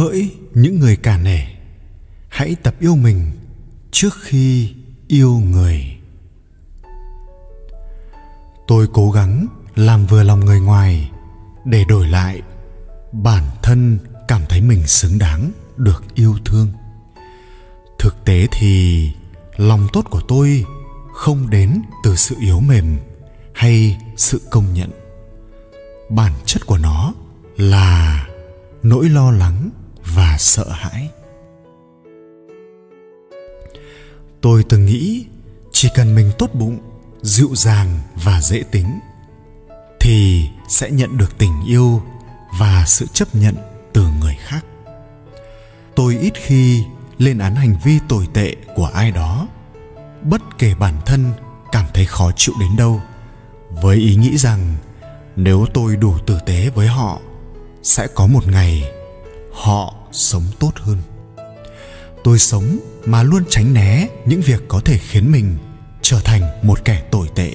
hỡi những người cả nể. Hãy tập yêu mình trước khi yêu người. Tôi cố gắng làm vừa lòng người ngoài để đổi lại bản thân cảm thấy mình xứng đáng được yêu thương. Thực tế thì lòng tốt của tôi không đến từ sự yếu mềm hay sự công nhận. Bản chất của nó là nỗi lo lắng và sợ hãi. Tôi từng nghĩ chỉ cần mình tốt bụng, dịu dàng và dễ tính, thì sẽ nhận được tình yêu và sự chấp nhận từ người khác. Tôi ít khi lên án hành vi tồi tệ của ai đó, bất kể bản thân cảm thấy khó chịu đến đâu, với ý nghĩ rằng nếu tôi đủ tử tế với họ, sẽ có một ngày họ sống tốt hơn. Tôi sống mà luôn tránh né những việc có thể khiến mình trở thành một kẻ tồi tệ,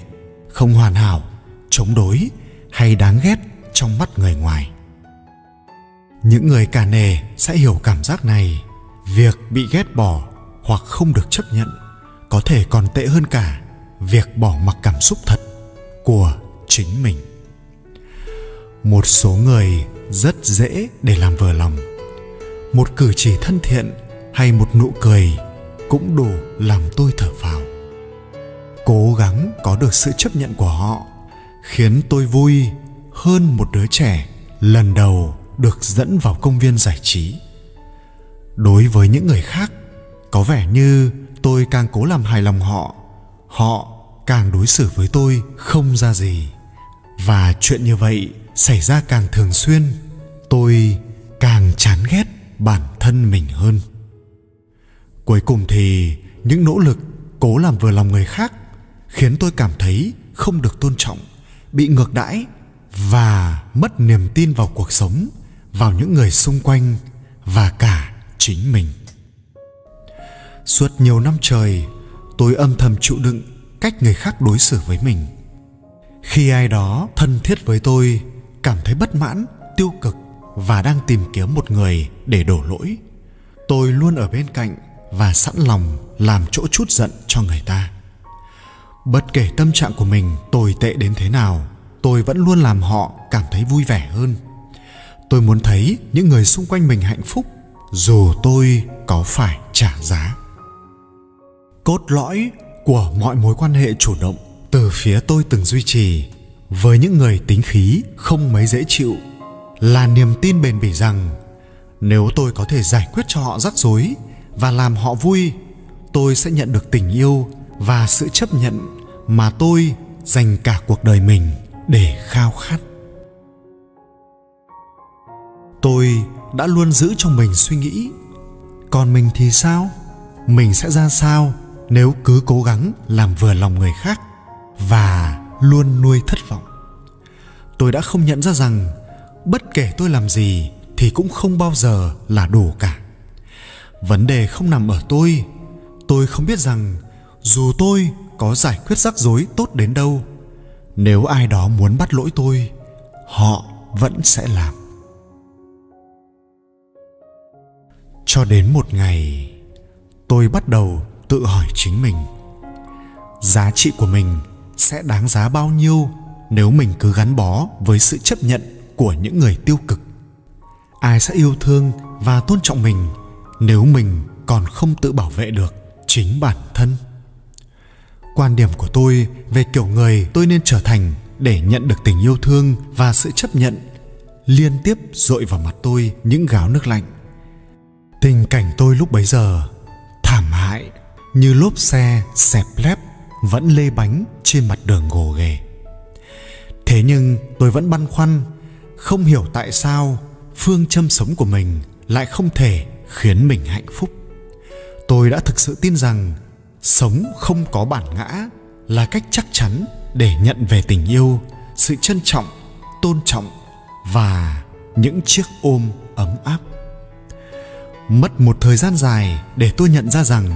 không hoàn hảo, chống đối hay đáng ghét trong mắt người ngoài. Những người cả nề sẽ hiểu cảm giác này. Việc bị ghét bỏ hoặc không được chấp nhận có thể còn tệ hơn cả việc bỏ mặc cảm xúc thật của chính mình. Một số người rất dễ để làm vừa lòng một cử chỉ thân thiện hay một nụ cười cũng đủ làm tôi thở phào. Cố gắng có được sự chấp nhận của họ khiến tôi vui hơn một đứa trẻ lần đầu được dẫn vào công viên giải trí. Đối với những người khác, có vẻ như tôi càng cố làm hài lòng họ họ càng đối xử với tôi không ra gì. Và chuyện như vậy xảy ra càng thường xuyên, tôi càng chán ghét bản thân mình hơn. Cuối cùng thì những nỗ lực cố làm vừa lòng người khác khiến tôi cảm thấy không được tôn trọng, bị ngược đãi và mất niềm tin vào cuộc sống, vào những người xung quanh và cả chính mình. Suốt nhiều năm trời, tôi âm thầm chịu đựng cách người khác đối xử với mình. Khi ai đó thân thiết với tôi, cảm thấy bất mãn, tiêu cực và đang tìm kiếm một người để đổ lỗi. Tôi luôn ở bên cạnh và sẵn lòng làm chỗ chút giận cho người ta. Bất kể tâm trạng của mình tồi tệ đến thế nào, tôi vẫn luôn làm họ cảm thấy vui vẻ hơn. Tôi muốn thấy những người xung quanh mình hạnh phúc, dù tôi có phải trả giá. Cốt lõi của mọi mối quan hệ chủ động từ phía tôi từng duy trì với những người tính khí không mấy dễ chịu là niềm tin bền bỉ rằng, nếu tôi có thể giải quyết cho họ rắc rối và làm họ vui, tôi sẽ nhận được tình yêu và sự chấp nhận mà tôi dành cả cuộc đời mình để khao khát. Tôi đã luôn giữ trong mình suy nghĩ, còn mình thì sao? Mình sẽ ra sao nếu cứ cố gắng làm vừa lòng người khác và luôn nuôi thất vọng? Tôi đã không nhận ra rằng bất kể tôi làm gì thì cũng không bao giờ là đủ cả. Vấn đề không nằm ở tôi. Tôi không biết rằng dù tôi có giải quyết rắc rối tốt đến đâu, nếu ai đó muốn bắt lỗi tôi, họ vẫn sẽ làm. Cho đến một ngày, tôi bắt đầu tự hỏi chính mình, giá trị của mình sẽ đáng giá bao nhiêu nếu mình cứ gắn bó với sự chấp nhận của những người tiêu cực. Ai sẽ yêu thương và tôn trọng mình nếu mình còn không tự bảo vệ được chính bản thân? Quan điểm của tôi về kiểu người tôi nên trở thành để nhận được tình yêu thương và sự chấp nhận liên tiếp dội vào mặt tôi những gáo nước lạnh. Tình cảnh tôi lúc bấy giờ thảm hại như lốp xe xẹp lép vẫn lê bánh trên mặt đường gồ ghề. Thế nhưng tôi vẫn băn khoăn không hiểu tại sao phương châm sống của mình lại không thể khiến mình hạnh phúc. Tôi đã thực sự tin rằng sống không có bản ngã là cách chắc chắn để nhận về tình yêu, sự trân trọng, tôn trọng và những chiếc ôm ấm áp. Mất một thời gian dài để tôi nhận ra rằng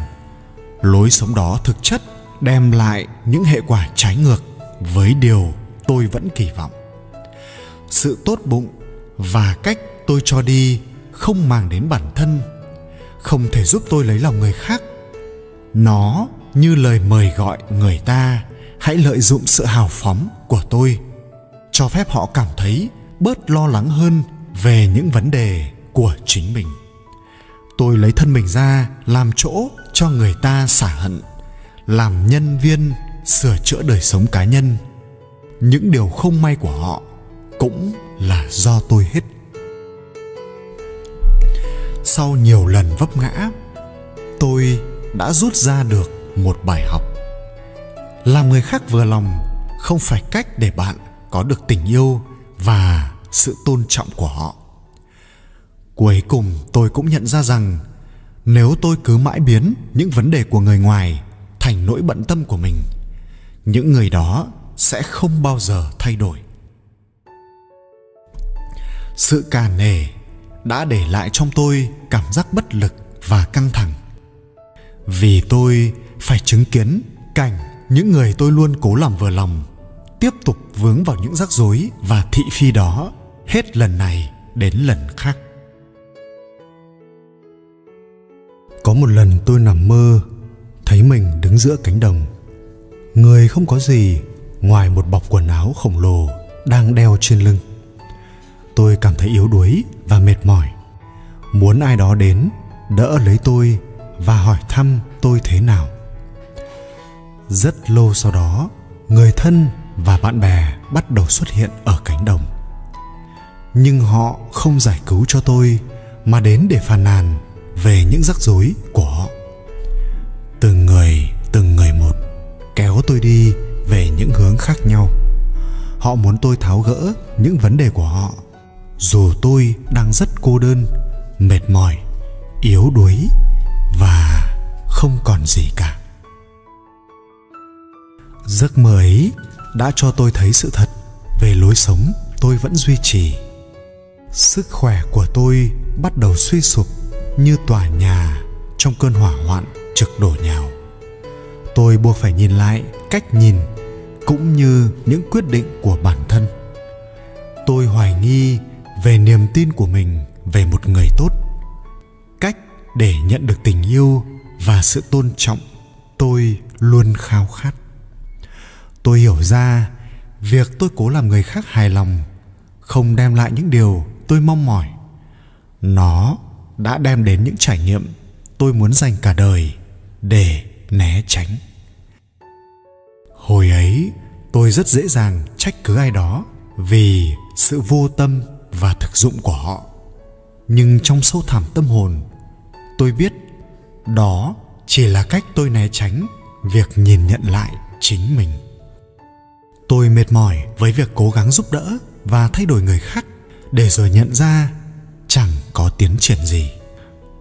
lối sống đó thực chất đem lại những hệ quả trái ngược với điều tôi vẫn kỳ vọng sự tốt bụng và cách tôi cho đi không màng đến bản thân, không thể giúp tôi lấy lòng người khác. Nó như lời mời gọi người ta, hãy lợi dụng sự hào phóng của tôi, cho phép họ cảm thấy bớt lo lắng hơn về những vấn đề của chính mình. Tôi lấy thân mình ra làm chỗ cho người ta xả hận, làm nhân viên sửa chữa đời sống cá nhân. Những điều không may của họ cũng là do tôi hết. Sau nhiều lần vấp ngã, tôi đã rút ra được một bài học. Làm người khác vừa lòng không phải cách để bạn có được tình yêu và sự tôn trọng của họ. Cuối cùng tôi cũng nhận ra rằng nếu tôi cứ mãi biến những vấn đề của người ngoài thành nỗi bận tâm của mình, những người đó sẽ không bao giờ thay đổi sự cả nề đã để lại trong tôi cảm giác bất lực và căng thẳng. Vì tôi phải chứng kiến cảnh những người tôi luôn cố làm vừa lòng, tiếp tục vướng vào những rắc rối và thị phi đó hết lần này đến lần khác. Có một lần tôi nằm mơ, thấy mình đứng giữa cánh đồng. Người không có gì ngoài một bọc quần áo khổng lồ đang đeo trên lưng tôi cảm thấy yếu đuối và mệt mỏi. Muốn ai đó đến, đỡ lấy tôi và hỏi thăm tôi thế nào. Rất lâu sau đó, người thân và bạn bè bắt đầu xuất hiện ở cánh đồng. Nhưng họ không giải cứu cho tôi, mà đến để phàn nàn về những rắc rối của họ. Từng người từng người một kéo tôi đi về những hướng khác nhau. Họ muốn tôi tháo gỡ những vấn đề của họ dù tôi đang rất cô đơn, mệt mỏi, yếu đuối và không còn gì cả. Giấc mơ ấy đã cho tôi thấy sự thật về lối sống tôi vẫn duy trì. Sức khỏe của tôi bắt đầu suy sụp như tòa nhà trong cơn hỏa hoạn trực đổ nhào. Tôi buộc phải nhìn lại cách nhìn cũng như những quyết định của bản thân. Tôi hoài nghi về niềm tin của mình về một người tốt. Cách để nhận được tình yêu và sự tôn trọng tôi luôn khao khát. Tôi hiểu ra việc tôi cố làm người khác hài lòng, không đem lại những điều tôi mong mỏi. Nó đã đem đến những trải nghiệm tôi muốn dành cả đời để né tránh. Hồi ấy, tôi rất dễ dàng trách cứ ai đó vì sự vô tâm và thực dụng của họ. Nhưng trong sâu thẳm tâm hồn, tôi biết đó chỉ là cách tôi né tránh việc nhìn nhận lại chính mình. Tôi mệt mỏi với việc cố gắng giúp đỡ và thay đổi người khác để rồi nhận ra chẳng có tiến triển gì.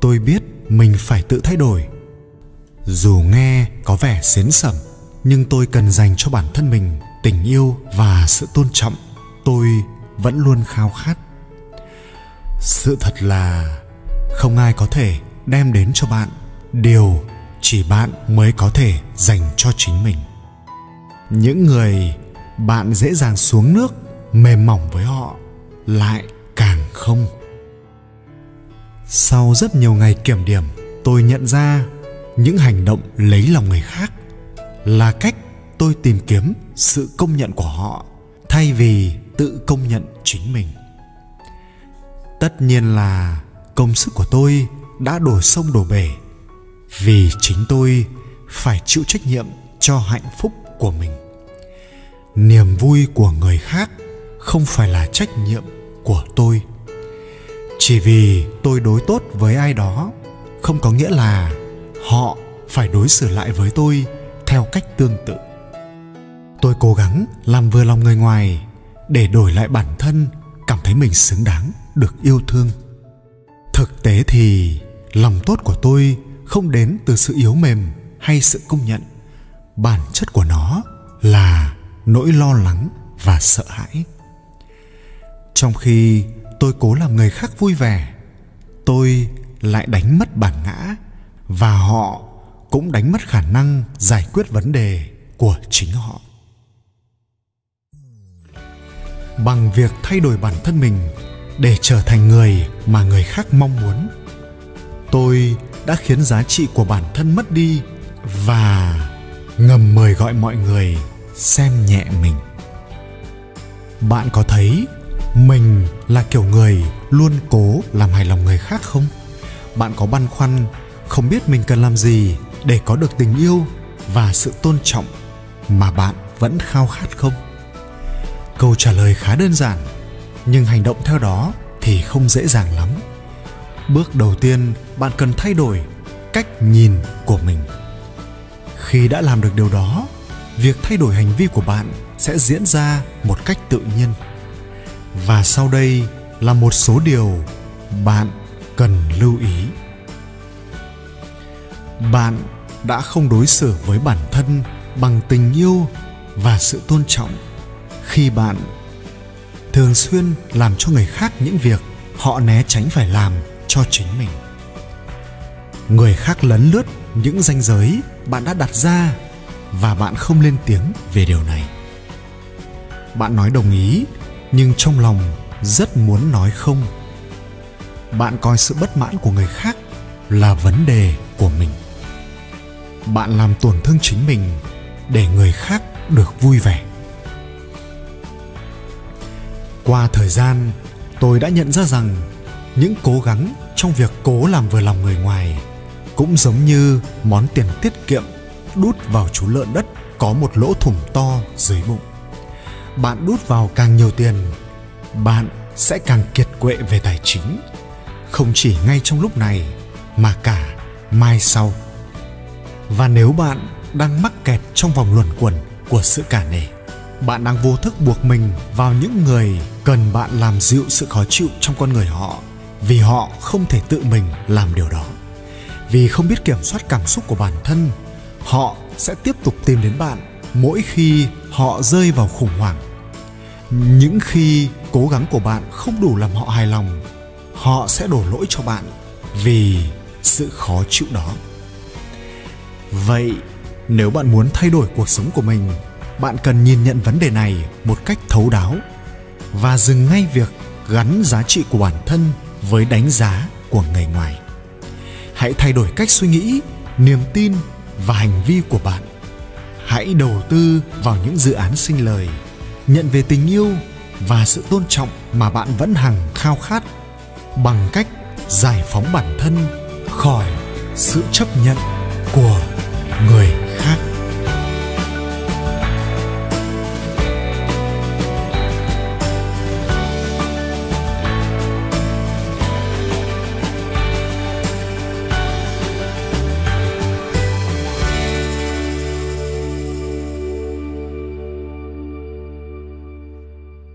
Tôi biết mình phải tự thay đổi. Dù nghe có vẻ xến sẩm, nhưng tôi cần dành cho bản thân mình tình yêu và sự tôn trọng. Tôi vẫn luôn khao khát. Sự thật là không ai có thể đem đến cho bạn điều chỉ bạn mới có thể dành cho chính mình. Những người bạn dễ dàng xuống nước, mềm mỏng với họ lại càng không. Sau rất nhiều ngày kiểm điểm, tôi nhận ra những hành động lấy lòng người khác là cách tôi tìm kiếm sự công nhận của họ. Thay vì tự công nhận chính mình. Tất nhiên là công sức của tôi đã đổ sông đổ bể, vì chính tôi phải chịu trách nhiệm cho hạnh phúc của mình. Niềm vui của người khác không phải là trách nhiệm của tôi. Chỉ vì tôi đối tốt với ai đó, không có nghĩa là họ phải đối xử lại với tôi theo cách tương tự. Tôi cố gắng làm vừa lòng người ngoài để đổi lại bản thân, cảm thấy mình xứng đáng, được yêu thương. Thực tế thì, lòng tốt của tôi không đến từ sự yếu mềm hay sự công nhận. Bản chất của nó là nỗi lo lắng và sợ hãi. Trong khi tôi cố làm người khác vui vẻ, tôi lại đánh mất bản ngã và họ cũng đánh mất khả năng giải quyết vấn đề của chính họ. Bằng việc thay đổi bản thân mình để trở thành người mà người khác mong muốn. Tôi đã khiến giá trị của bản thân mất đi và ngầm mời gọi mọi người xem nhẹ mình. Bạn có thấy mình là kiểu người luôn cố làm hài lòng người khác không? Bạn có băn khoăn không biết mình cần làm gì để có được tình yêu và sự tôn trọng mà bạn vẫn khao khát không? Câu trả lời khá đơn giản, nhưng hành động theo đó thì không dễ dàng lắm. Bước đầu tiên, bạn cần thay đổi cách nhìn của mình. Khi đã làm được điều đó, việc thay đổi hành vi của bạn sẽ diễn ra một cách tự nhiên. Và sau đây là một số điều bạn cần lưu ý. Bạn đã không đối xử với bản thân bằng tình yêu và sự tôn trọng khi bạn thường xuyên làm cho người khác những việc họ né tránh phải làm cho chính mình. Người khác lấn lướt những ranh giới bạn đã đặt ra và bạn không lên tiếng về điều này. Bạn nói đồng ý, nhưng trong lòng rất muốn nói không. Bạn coi sự bất mãn của người khác là vấn đề của mình. Bạn làm tổn thương chính mình để người khác được vui vẻ qua thời gian, tôi đã nhận ra rằng những cố gắng trong việc cố làm vừa lòng người ngoài cũng giống như món tiền tiết kiệm đút vào chú lợn đất có một lỗ thủng to dưới bụng. Bạn đút vào càng nhiều tiền, bạn sẽ càng kiệt quệ về tài chính. Không chỉ ngay trong lúc này, mà cả mai sau. Và nếu bạn đang mắc kẹt trong vòng luẩn quẩn của sự cả nể bạn đang vô thức buộc mình vào những người cần bạn làm dịu sự khó chịu trong con người họ vì họ không thể tự mình làm điều đó. Vì không biết kiểm soát cảm xúc của bản thân, họ sẽ tiếp tục tìm đến bạn mỗi khi họ rơi vào khủng hoảng. Những khi cố gắng của bạn không đủ làm họ hài lòng, họ sẽ đổ lỗi cho bạn vì sự khó chịu đó. Vậy, nếu bạn muốn thay đổi cuộc sống của mình bạn cần nhìn nhận vấn đề này một cách thấu đáo và dừng ngay việc gắn giá trị của bản thân với đánh giá của người ngoài. Hãy thay đổi cách suy nghĩ, niềm tin và hành vi của bạn. Hãy đầu tư vào những dự án sinh lời, nhận về tình yêu và sự tôn trọng mà bạn vẫn hằng khao khát bằng cách giải phóng bản thân khỏi sự chấp nhận của người khác